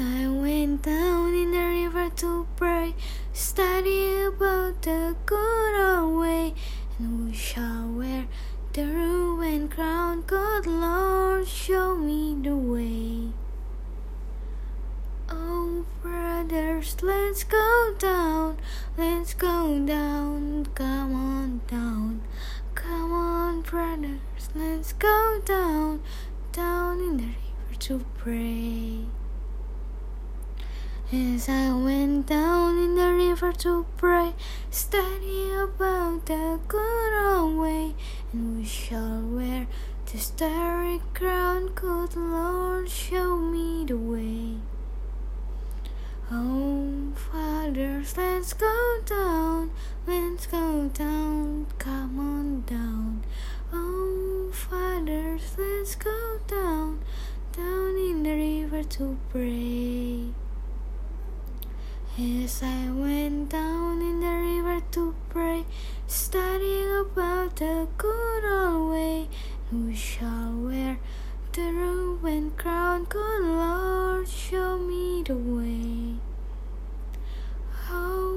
I went down in the river to pray, study about the good old way, and who shall wear the ruined crown? God, Lord, show me the way. Oh, brothers, let's go down, let's go down, come on down, come on, brothers, let's go down, down in the river to pray. As I went down in the river to pray, study about the good old way, and we shall wear the starry crown. Good Lord, show me the way. Oh, fathers, let's go down, let's go down, come on down. Oh, fathers, let's go down, down in the river to pray. As I went down in the river to pray, studying about the good old way, who shall wear the ruined crown? Good Lord, show me the way. Oh,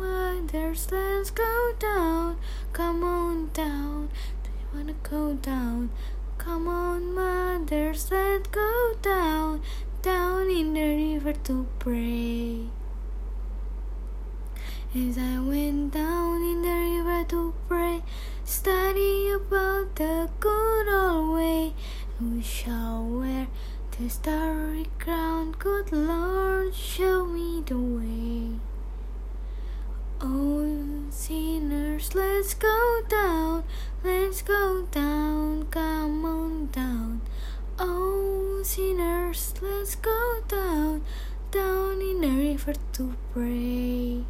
mothers, let's go down, come on down. Do you wanna go down? Come on, mothers, let's go down, down in the river to pray. As I went down in the river to pray, study about the good old way, who shall wear the starry crown? Good Lord, show me the way. Oh, sinners, let's go down, let's go down, come on down. Oh, sinners, let's go down, down in the river to pray.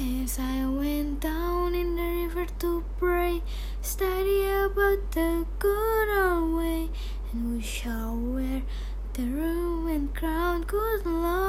As I went down in the river to pray, study about the good old way, and we shall wear the ruined crown. Good Lord,